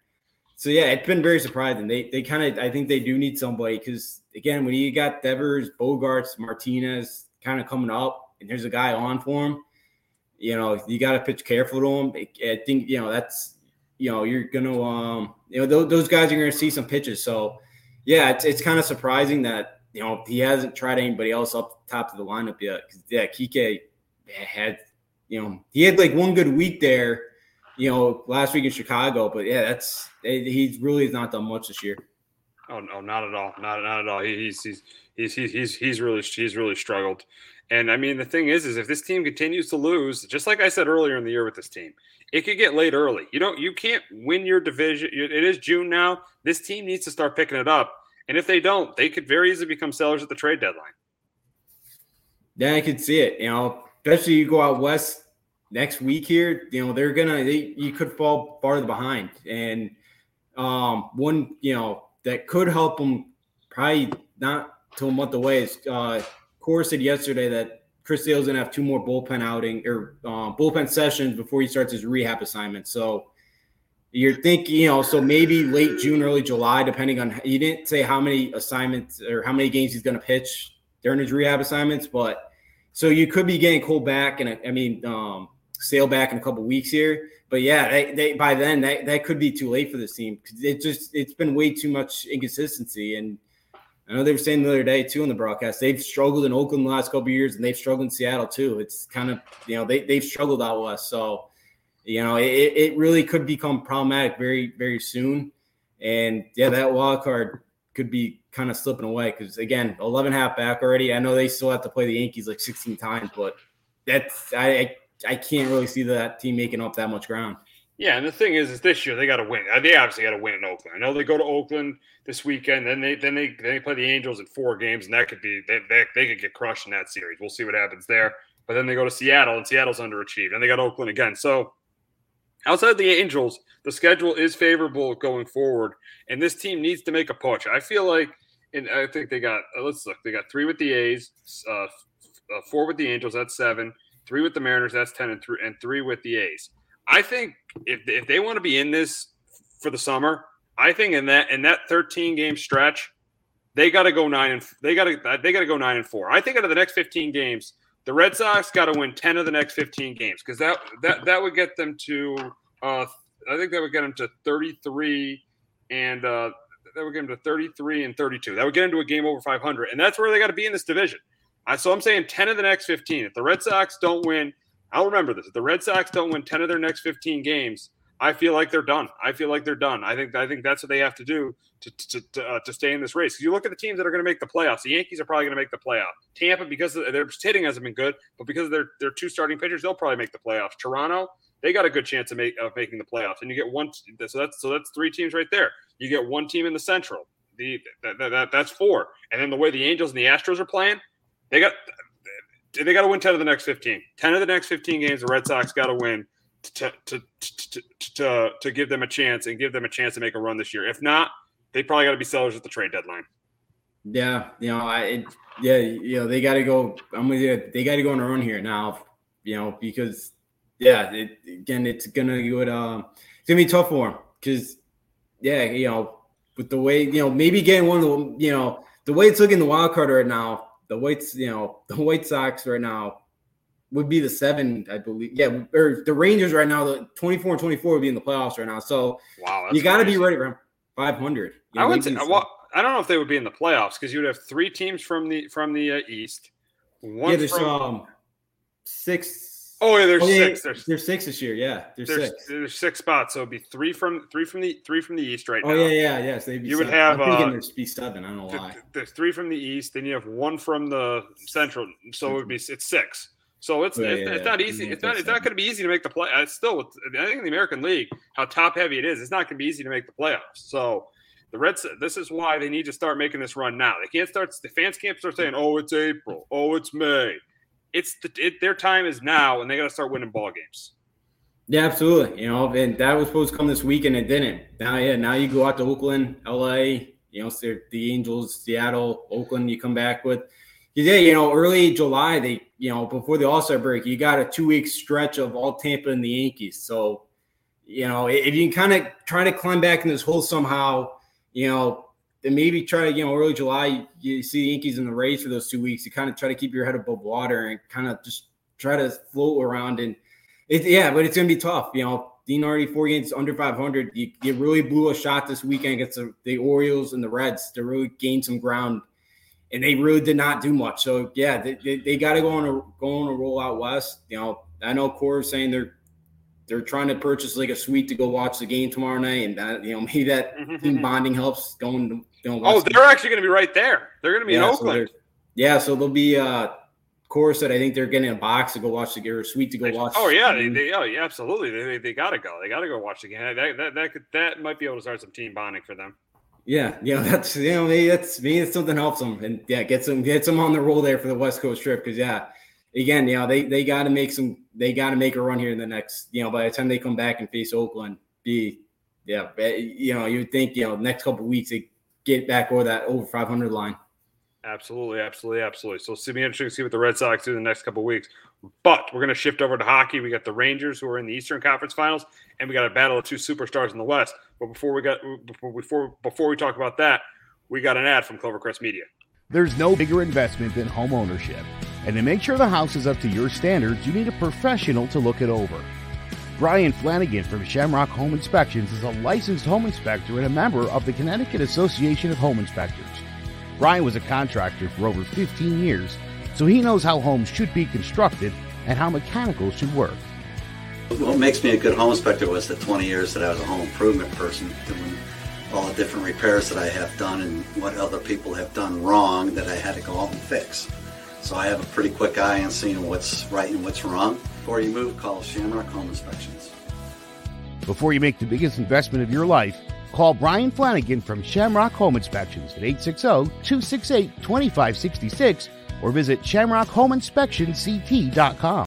So yeah, it's been very surprising. They they kind of I think they do need somebody because again, when you got Devers, Bogaerts, Martinez kind of coming up, and there's a guy on for him, you know, you got to pitch careful to him. I think, you know, that's, you know, you're to, um, you know, those, those guys are to see some pitches. So, yeah, it's, it's kind of surprising that, you know, he hasn't tried anybody else up top of the lineup yet. Cause, yeah, Kike had, you know, he had like one good week there, you know, last week in Chicago. But yeah, that's, he's really has not done much this year. Oh no, not at all, not not at all. He, he's he's he's he's he's really he's really struggled. And I mean, the thing is, is if this team continues to lose, just like I said earlier in the year with this team, it could get late early. You don't, you can't win your division. It is June now. This team needs to start picking it up. And if they don't, they could very easily become sellers at the trade deadline. Yeah, I could see it. You know, especially you go out west next week here. You know, they're gonna they you could fall farther behind. And um, one you know that could help them probably not till a month away is uh, said yesterday that Chris Sale's gonna have two more bullpen outing or uh, bullpen sessions before he starts his rehab assignment. So you're thinking, you know, so maybe late June, early July, depending on. He didn't say how many assignments or how many games he's gonna pitch during his rehab assignments, but so you could be getting Cole back and I mean um, Sale back in a couple weeks here. But yeah, they, they by then that, that could be too late for this team it just it's been way too much inconsistency and I know they were saying the other day too in the broadcast they've struggled in Oakland the last couple years and they've struggled in Seattle too. It's kind of you know they they've struggled out west, so you know it, it really could become problematic very very soon. And yeah, that wild card could be kind of slipping away because again, 11 half back already. I know they still have to play the Yankees like 16 times, but that's I I can't really see that team making up that much ground. Yeah, and the thing is, is this year they got to win. Uh, they obviously got to win in Oakland. I know they go to Oakland this weekend, then they then they then they play the Angels in four games, and that could be they, they, they could get crushed in that series. We'll see what happens there. But then they go to Seattle, and Seattle's underachieved, and they got Oakland again. So outside the Angels, the schedule is favorable going forward, and this team needs to make a push. I feel like, and I think they got. Uh, let's look. They got three with the A's, uh, uh, four with the Angels. That's seven. Three with the Mariners. That's ten, and three and three with the A's. I think if if they want to be in this for the summer, I think in that in that 13 game stretch, they got to go nine and they got to they got to go nine and four. I think out of the next 15 games, the Red Sox got to win 10 of the next 15 games because that that that would get them to uh, I think that would get them to 33 and uh, that would get them to 33 and 32. That would get them to a game over 500, and that's where they got to be in this division. So I'm saying 10 of the next 15. If the Red Sox don't win I'll remember this. If the Red Sox don't win 10 of their next 15 games, I feel like they're done. I feel like they're done. I think I think that's what they have to do to to to, uh, to stay in this race. You look at the teams that are going to make the playoffs. The Yankees are probably going to make the playoff. Tampa, because their hitting hasn't been good, but because of their their two starting pitchers, they'll probably make the playoffs. Toronto, they got a good chance of, make, of making the playoffs. And you get one. So that's so that's three teams right there. You get one team in the Central. The that, that, that that's four. And then the way the Angels and the Astros are playing, they got they got to win 10 of the next 15. 10 of the next 15 games, the Red Sox got to win to, to, to, to, to give them a chance and give them a chance to make a run this year. If not, they probably got to be sellers at the trade deadline. Yeah, you know, I it, yeah, you know, they got to go. I'm with you. They got to go on their own here now, you know, because yeah, it, again, it's gonna go. Um, it's gonna be tough for him because yeah, you know, with the way you know, maybe getting one of the you know the way it's looking in the wild card right now the Whites, you know, the White Sox right now would be the seven, I believe. Yeah, or the Rangers right now, the 24 and 24 would be in the playoffs right now. So wow, you got to be ready for 500. You know, I would say, well, I don't know if they would be in the playoffs because you would have three teams from the from the uh, East. One yeah, there's from, um six Oh yeah, there's oh, yeah, six. There's, there's six this year. Yeah, there's, there's, six. There's six spots, so it'd be three from three from the three from the east right oh, now. Oh yeah, yeah, yes. They'd be you seven. would have. I'm thinking uh, there'd be seven. I don't know why. There's three from the east, then you have one from the central, so it would be it's six. So it's, oh, it's, yeah, it's, not easy. It's not. It's not going to be easy to make the play. It's still. I think in the American League, how top heavy it is, it's not going to be easy to make the playoffs. So the Reds. This is why they need to start making this run now. They can't start. The fans can't start saying, "Oh, it's April. Oh, it's May." It's the, it, their time is now, and they got to start winning ball games. Yeah, absolutely. You know, and that was supposed to come this week, and it didn't. Now, yeah, now you go out to Oakland, LA. You know, the Angels, Seattle, Oakland. You come back with, yeah, you know, early July. They, you know, before the All Star break, you got a two week stretch of all Tampa and the Yankees. So, you know, if you can kind of try to climb back in this hole somehow, you know, then maybe try to, know, early July, you see the Yankees in the race for those two weeks. You kind of try to keep your head above water and kind of just try to float around. And It, yeah, but it's gonna be tough. You know, Dean already four games under 500. You, you really blew a shot this weekend against the, the Orioles and the Reds to really gain some ground, and they really did not do much. So yeah, they, they, they got to go on a go on a roll out west. You know, I know Cora saying they're they're trying to purchase like a suite to go watch the game tomorrow night, and that you know maybe that team bonding helps going. To, you know, oh, they're actually going to be right there. They're going to be yeah, in Oakland. So yeah, so they'll be. uh Cora said I think they're getting a box to go watch the game or a suite to go watch. Oh yeah, they, they oh yeah, absolutely. They, they, they got to go. They got to go watch the game. That, that that could that might be able to start some team bonding for them. Yeah, yeah, that's you know maybe that's maybe it's something helps them and yeah, get some get some on the roll there for the West Coast trip because yeah, again, you know they they got to make some they got to make a run here in the next you know by the time they come back and face Oakland, be yeah, eh, you know you would think you know next couple weeks they get back over that over 500 line. Absolutely, absolutely, absolutely. So it's going to be interesting to see what the Red Sox do in the next couple weeks. But we're going to shift over to hockey. We got the Rangers who are in the Eastern Conference Finals, and we got a battle of two superstars in the West. But before we got before before before we talk about that, we got an ad from Clovercrest Media. There's no bigger investment than home ownership, and to make sure the house is up to your standards, you need a professional to look it over. Brian Flanagan from Shamrock Home Inspections is a licensed home inspector and a member of the Connecticut Association of Home Inspectors. Brian was a contractor for over 15 years, so he knows how homes should be constructed and how mechanicals should work. What makes me a good home inspector was the 20 years that I was a home improvement person, doing all the different repairs that I have done and what other people have done wrong that I had to go out and fix. So I have a pretty quick eye on seeing what's right and what's wrong. Before you move, call Shamrock Home Inspections. Before you make the biggest investment of your life, Call Brian Flanagan from Shamrock Home Inspections at 860-268-2566 or visit shamrockhomeinspectionct.com.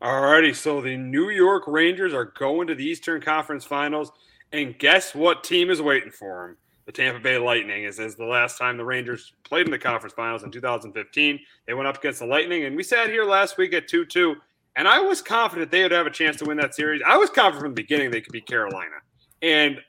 Alrighty, so the New York Rangers are going to the Eastern Conference Finals, and guess what team is waiting for them? The Tampa Bay Lightning. Is as the last time the Rangers played in the conference finals in 2015. They went up against the Lightning, and we sat here last week at 2-2 and I was confident they would have a chance to win that series. I was confident from the beginning they could beat Carolina, and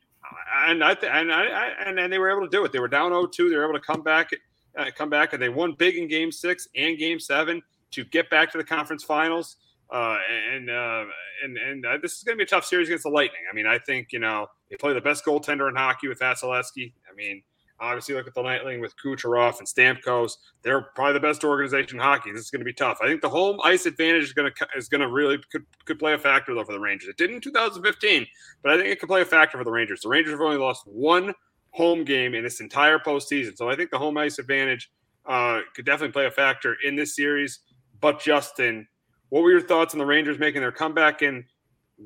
and I and I and, and they were able to do it. They were down 0-2. They were able to come back, uh, come back, and they won big in Game Six and Game Seven to get back to the conference finals. Uh, and uh, and and uh, this is going to be a tough series against the Lightning. I mean, I think you know they play the best goaltender in hockey with Vasilevskiy. I mean, Obviously, look at the Lightning with Kucherov and Stamkos. They're probably the best organization in hockey. This is going to be tough. I think the home ice advantage is going to is going to really could, could play a factor though for the Rangers. It did in 2015, but I think it could play a factor for the Rangers. The Rangers have only lost one home game in this entire postseason, so I think the home ice advantage uh, could definitely play a factor in this series. But Justin, what were your thoughts on the Rangers making their comeback and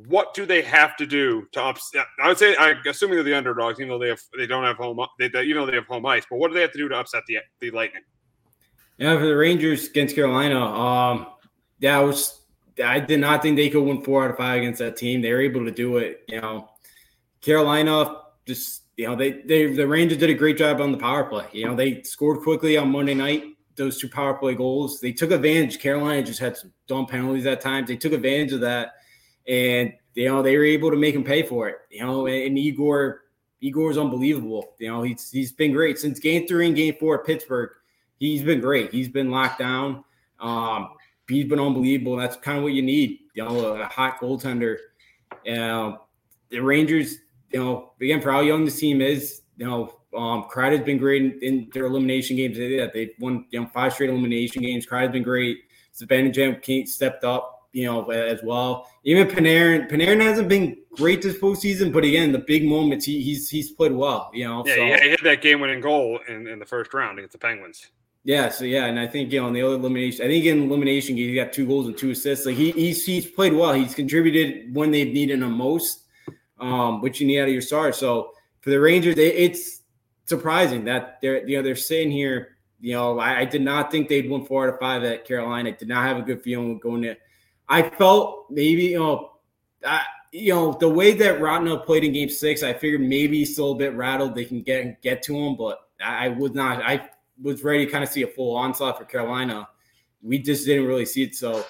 what do they have to do to upset? I would say, I assuming they're the underdogs, even though they have they don't have home, they, they, even though they have home ice. But what do they have to do to upset the the Lightning? Yeah, for the Rangers against Carolina, um, yeah, I was I did not think they could win four out of five against that team. They were able to do it. You know, Carolina just you know they they the Rangers did a great job on the power play. You know, they scored quickly on Monday night. Those two power play goals, they took advantage. Carolina just had some dumb penalties at times. They took advantage of that and you know they were able to make him pay for it. You know, and, and Igor Igor is unbelievable. You know, he's he's been great since Game Three and Game Four at Pittsburgh. He's been great. He's been locked down. Um, he's been unbelievable. That's kind of what you need. You know, a hot goaltender. Uh, the Rangers, you know, again for how young this team is, you know, um, Kreider's been great in, in their elimination games. They, they've won, you know, five straight elimination games. Kreider's been great. Zibanejad stepped up you know, as well. Even Panarin, Panarin hasn't been great this postseason, but again, the big moments he, he's he's played well. You know, yeah, so. he hit that game-winning goal in, in the first round against the Penguins. Yeah, so yeah, and I think you know in the other elimination, I think in elimination game he got two goals and two assists. Like he he's he's played well. He's contributed when they've needed him most, um, which you need out of your stars. So for the Rangers, it's surprising that they're you know they're sitting here. You know, I, I did not think they'd win four out of five at Carolina. Did not have a good feeling going to I felt maybe you know, I, you know the way that Raanta played in Game Six, I figured maybe he's still a bit rattled. They can get get to him, but I, would not. I was ready to kind of see a full onslaught for Carolina. We just didn't really see it. So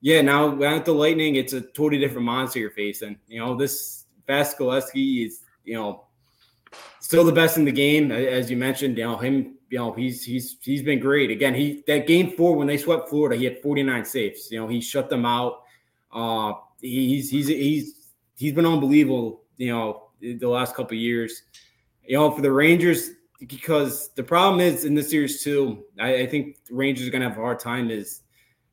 yeah, now with the Lightning, it's a totally different monster you're facing. You know, this Vasilevskiy is you know still the best in the game, as you mentioned. You know him. You know he's he's he's been great. Again, he that game four when they swept Florida, he had 49 saves. You know he shut them out. Uh, he's he's he's he's been unbelievable. You know the last couple years. You know for the Rangers because the problem is in this series too. I, I think Rangers are gonna have a hard time. Is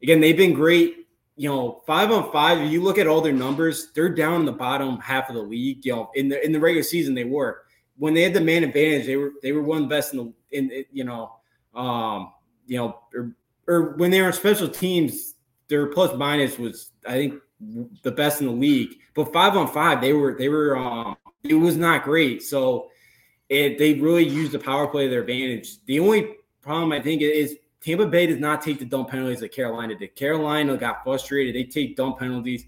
again they've been great you know, five on five, if you look at all their numbers, they're down in the bottom half of the league. You know, in the in the regular season they were when they had the man advantage, they were they were one of the best in the in you know, um, you know, or, or when they were on special teams, their plus minus was I think the best in the league. But five on five, they were they were um, it was not great. So it they really used the power play to their advantage. The only problem I think is Tampa Bay does not take the dump penalties that Carolina did. Carolina got frustrated; they take dump penalties,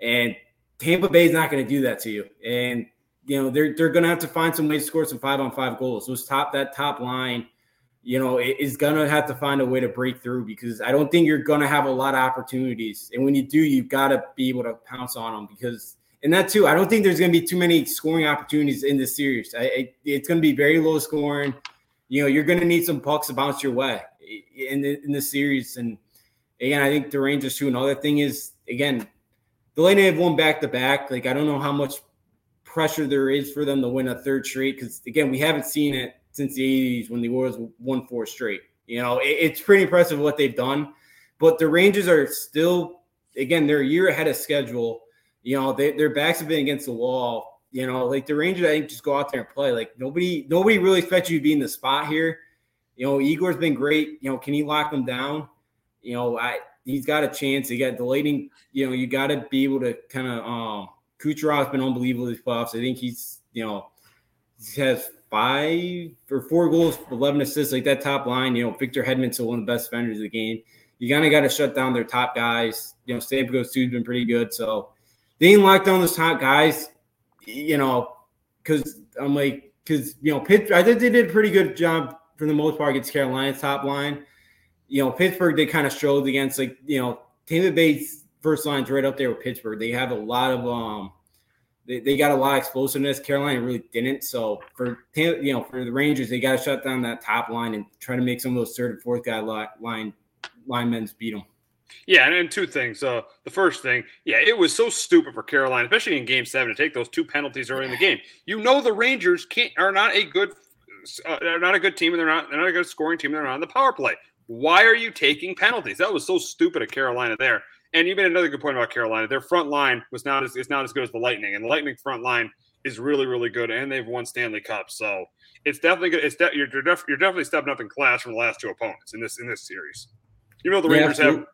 and Tampa Bay is not going to do that to you. And you know they're they're going to have to find some ways to score some five on five goals. Those top that top line, you know, is going to have to find a way to break through because I don't think you're going to have a lot of opportunities. And when you do, you've got to be able to pounce on them because. And that too, I don't think there's going to be too many scoring opportunities in this series. I, I, it's going to be very low scoring. You know, you're going to need some pucks to bounce your way in the, in the series. And again, I think the Rangers too. Another thing is again, the Lightning have won back to back. Like I don't know how much pressure there is for them to win a third straight because again, we haven't seen it since the 80s when the Warriors won four straight. You know, it, it's pretty impressive what they've done. But the Rangers are still, again, they're a year ahead of schedule. You know, they, their backs have been against the wall. You know, like the Rangers, I think just go out there and play. Like nobody, nobody really expects you to be in the spot here. You know, Igor's been great. You know, can he lock them down? You know, I he's got a chance. He got the Lightning. You know, you got to be able to kind of um Kucherov's been unbelievable these playoffs. I think he's, you know, he has five or four goals, 11 assists, like that top line. You know, Victor Hedman's one of the best defenders of the game. You kind of got to shut down their top guys. You know, Stamkos too has been pretty good. So they didn't lock down those top guys, you know, because I'm like, because, you know, Pitt, I think they did a pretty good job for the most part against Carolina's top line. You know, Pittsburgh, they kind of struggled against, like, you know, Tampa Bay's first line's right up there with Pittsburgh. They have a lot of um they, they got a lot of explosiveness. Carolina really didn't. So for you know for the Rangers, they got to shut down that top line and try to make some of those third and fourth guy line linemen beat them. Yeah, and, two things. Uh, the first thing, yeah, it was so stupid for Carolina, especially in Game Seven, to take those two penalties early in the game. You know the Rangers can't are not a good, uh, they're not a good team, and they're not they're not a good scoring team. They're not on the power play. Why are you taking penalties? That was so stupid of Carolina there. And you made another good point about Carolina. Their front line was not as is not as good as the Lightning, and the Lightning front line is really really good, and they've won Stanley Cup. So it's definitely good. It's de- you're, you're, def- you're, definitely stepping up in class from the last two opponents in this in this series. You know the Rangers yeah, have,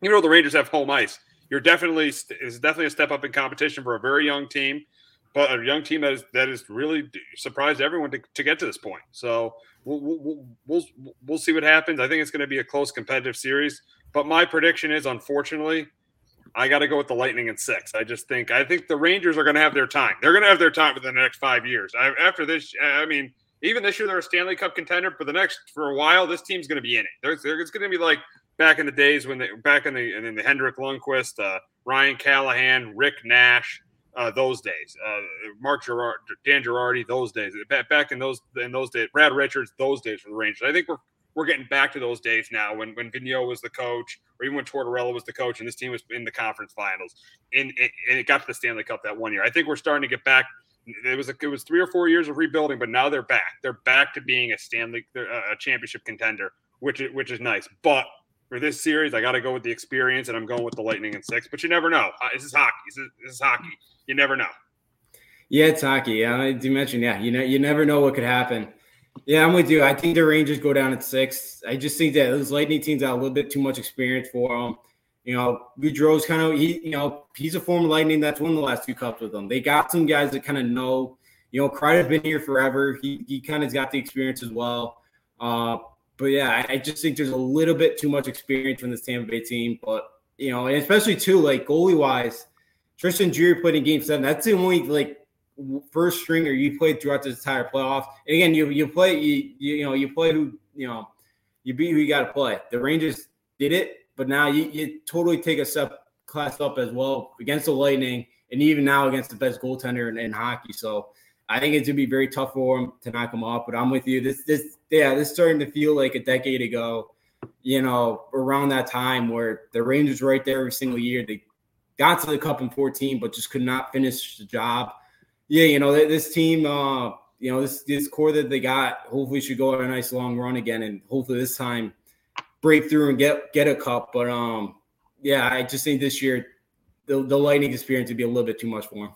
you know the Rangers have home ice. You're definitely is definitely a step up in competition for a very young team, but a young team that is that is really surprised everyone to, to get to this point. So we'll, we'll, we'll, we'll see what happens. I think it's going to be a close competitive series. But my prediction is, unfortunately, I got to go with the Lightning in six. I just think I think the Rangers are going to have their time. They're going to have their time within the next five years. I, after this, I mean, even this year they're a Stanley Cup contender, but the next for a while, this team's going to be in it. There's, it's going to be like back in the days when they back in the then the Henrik Lundqvist, uh, Ryan Callahan, Rick Nash, uh, those days, uh, Mark Gerard, Dan Girardi, those days. Back, in those in those days, Brad Richards, those days for the Rangers. I think we're we're getting back to those days now when when Vigneault was the coach, or even when Tortorella was the coach, and this team was in the conference finals, and, and it got to the Stanley Cup that one year. I think we're starting to get back. It was a, it was three or four years of rebuilding, but now they're back. They're back to being a Stanley a championship contender, which is, which is nice. But for this series, I got to go with the experience, and I'm going with the Lightning and six. But you never know. Uh, this is hockey. This is, this is hockey. You never know. Yeah, it's hockey. Yeah, I do mention. Yeah, you know, you never know what could happen. Yeah, I'm with you. I think the Rangers go down at six. I just think that those Lightning teams have a little bit too much experience for them. You know, Goodrow's kind of he, you know, he's a former Lightning that's won the last two cups with them. They got some guys that kind of know. You know, Kreider's been here forever. He he kind of got the experience as well. Uh, but yeah, I, I, just think there's a little bit too much experience from this Tampa Bay team. But you know, and especially too like goalie wise, Tristan Jarry played in Game Seven. That's the only like first stringer you played throughout the entire playoffs. And again, you you play you you know you play who you know you beat who you got to play. The Rangers did it, but now you, you totally take a step class up as well against the Lightning, and even now against the best goaltender in, in hockey. So I think it's gonna be very tough for him to knock him off. But I'm with you. This this yeah, this is starting to feel like a decade ago. You know, around that time where the Rangers were right there every single year. They got to the Cup in 14, but just could not finish the job. Yeah, you know this team. Uh, you know this this core that they got. Hopefully, should go on a nice long run again, and hopefully this time break through and get get a cup. But um, yeah, I just think this year the the Lightning experience would be a little bit too much for him.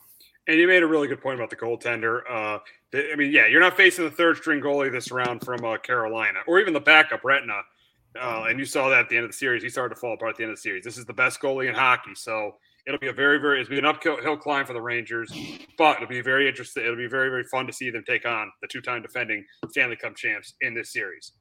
And you made a really good point about the goaltender. Uh, I mean, yeah, you're not facing the third string goalie this round from uh, Carolina or even the backup, Raanta. Uh, and you saw that at the end of the series. He started to fall apart at the end of the series. This is the best goalie in hockey. So it'll be a very, very, it'll be an uphill climb for the Rangers, but it'll be very interesting. It'll be very, very fun to see them take on the two time defending Stanley Cup champs in this series.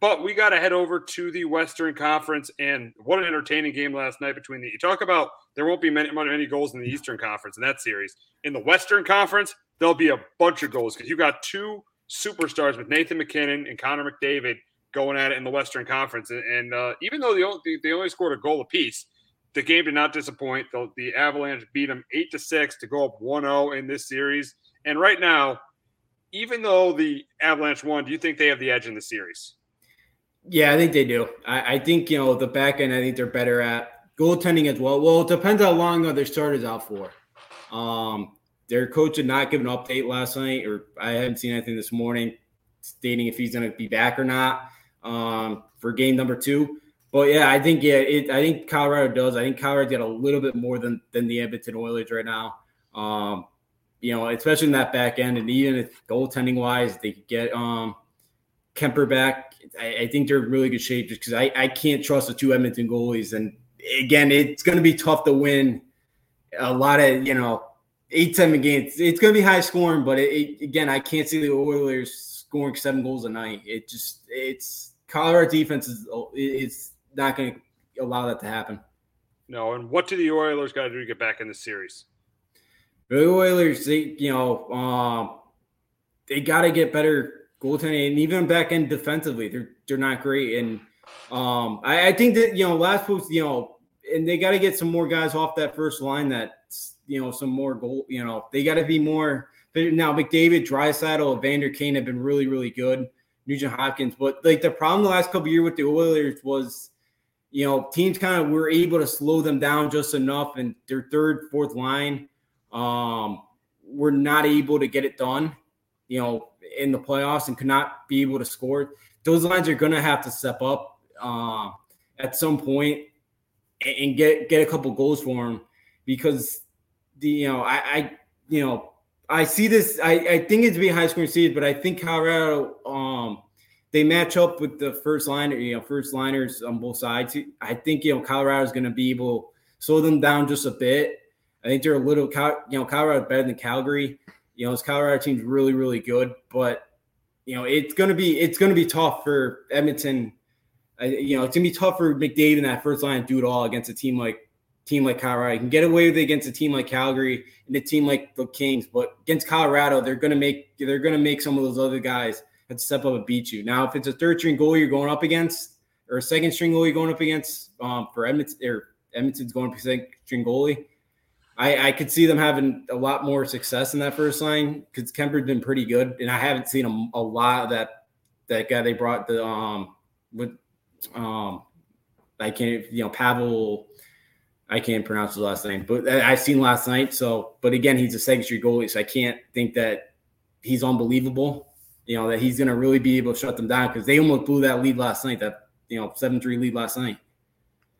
But we got to head over to the Western Conference, and what an entertaining game last night between the. You talk about there won't be many many goals in the Eastern Conference in that series. In the Western Conference, there'll be a bunch of goals because you got two superstars with Nathan MacKinnon and Connor McDavid going at it in the Western Conference. And, and uh, even though they only, they only scored a goal apiece, the game did not disappoint. The, the Avalanche beat them eight to six to go up 1-0 in this series. And right now, even though the Avalanche won, do you think they have the edge in the series? Yeah, I think they do. I, I, think you know the back end. I think they're better at goaltending as well. Well, it depends how long their starters out for. Um, their coach did not give an update last night, or I haven't seen anything this morning stating if he's going to be back or not um, for game number two. But yeah, I think yeah, it, I think Colorado does. I think Colorado got a little bit more than than the Edmonton Oilers right now. Um, you know, especially in that back end, and even if goaltending wise, they get um Kuemper back. I, I think they're in really good shape just because I, I can't trust the two Edmonton goalies. And again, it's going to be tough to win a lot of, you know, eight, seven games. It's going to be high scoring, but it, it, again, I can't see the Oilers scoring seven goals a night. It just, it's Colorado defense is, it's not going to allow that to happen. No. And what do the Oilers got to do to get back in the series? The Oilers, they, you know, um, they got to get better goaltending and even back end defensively, they're they're not great. And um, I, I, think that you know last post, you know, and they got to get some more guys off that first line. That you know some more goal. You know they got to be more. Now McDavid, Draisaitl, Evander Kane have been really really good. Nugent Hopkins, but like the problem the last couple years with the Oilers was, you know, teams kind of were able to slow them down just enough, and their third, fourth line, um, were not able to get it done. You know, in the playoffs and could not be able to score, those lines are going to have to step up uh, at some point and get get a couple goals for them because the you know I, I you know I see this I, I think it's be high scoring series, but I think Colorado um they match up with the first liner you know first liners on both sides. I think you know Colorado is going to be able to slow them down just a bit. I think they're a little you know Colorado better than Calgary. You know, this Colorado team's really, really good, but you know, it's gonna be it's gonna be tough for Edmonton. Uh, you know, it's gonna be tough for McDavid in that first line to do it all against a team like team like Colorado. You can get away with it against a team like Calgary and a team like the Kings, but against Colorado, they're gonna make they're gonna make some of those other guys have to step up and beat you. Now, if it's a third string goalie you're going up against, or a second string goalie going up against, um, for Edmonton or Edmonton's going up second string goalie, I, I could see them having a lot more success in that first line because Kuemper's been pretty good, and I haven't seen a, a lot of that that guy they brought the um with um I can't you know Pavel I can't pronounce his last name, but I've seen last night. So, but again, he's a second street goalie, so I can't think that he's unbelievable. You know that he's going to really be able to shut them down because they almost blew that lead last night. That you know seven three lead last night.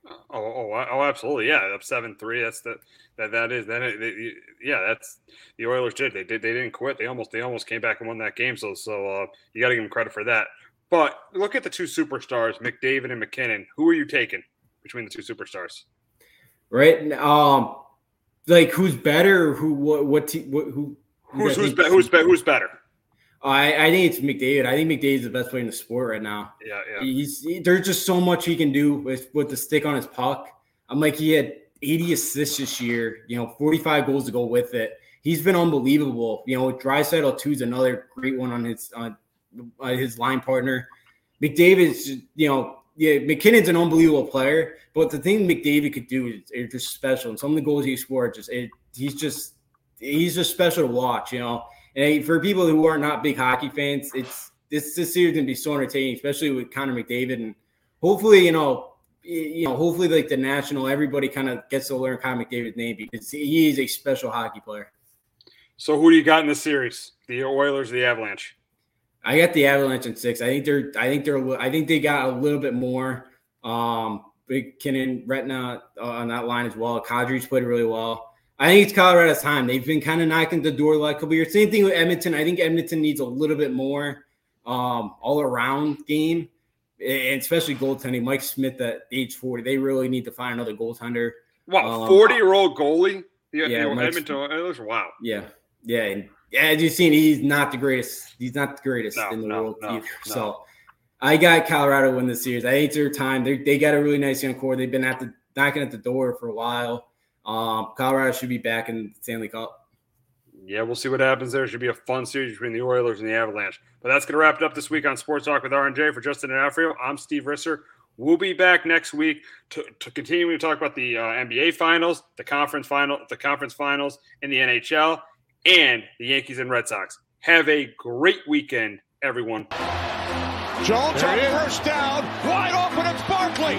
Oh, oh, oh, absolutely, yeah. Up seven three. That's the that that is then it, yeah. That's the Oilers did. They did. They didn't quit. They almost they almost came back and won that game. So so uh, you got to give them credit for that. But look at the two superstars, McDavid and MacKinnon. Who are you taking between the two superstars? Right. Um, like who's better? Who what what, te- what who? Who's who's, be, who's, be, who's better? I, I think it's McDavid. I think McDavid's the best player in the sport right now. Yeah, yeah. He's he, there's just so much he can do with with the stick on his puck. I'm like he had 80 assists this year. You know, 45 goals to go with it. He's been unbelievable. You know, Draisaitl two is another great one on his on uh, his line partner. McDavid's you know yeah MacKinnon's an unbelievable player, but the thing McDavid could do is, is just special. And some of the goals he scored just it, he's just he's just special to watch. You know And for people who are not big hockey fans, it's this this series gonna be so entertaining, especially with Connor McDavid, and hopefully, you know, you know, hopefully, like the national, everybody kind of gets to learn Connor McDavid's name because he is a special hockey player. So, who do you got in the series? The Oilers, the Avalanche? I got the Avalanche in six. I think they're. I think they're. I think they got a little bit more. Um, MacKinnon, Retna uh, on that line as well. Kadri's played really well. I think it's Colorado's time. They've been kind of knocking the door like a couple years. Same thing with Edmonton. I think Edmonton needs a little bit more um, all around game, and especially goaltending. Mike Smith at age 40, they really need to find another goaltender. Wow, 40 um, year old goalie? Yeah, yeah Edmonton Oilers. Wow. Yeah. Yeah. And as you've seen, he's not the greatest. He's not the greatest no, in the no, world no, either. So I got Colorado win the series. I think their time. They they got a really nice young core. They've been at the knocking at the door for a while. Um, Colorado should be back in Stanley Cup. Yeah, we'll see what happens there. It should be a fun series between the Oilers and the Avalanche. But that's going to wrap it up this week on Sports Talk with RNJ. For Justin and Alfredo, I'm Steve Risser. We'll be back next week to, to continue to talk about the uh, NBA Finals, the conference final, the conference finals in the NHL, and the Yankees and Red Sox. Have a great weekend, everyone. Jones on first down, wide open. It's Barkley,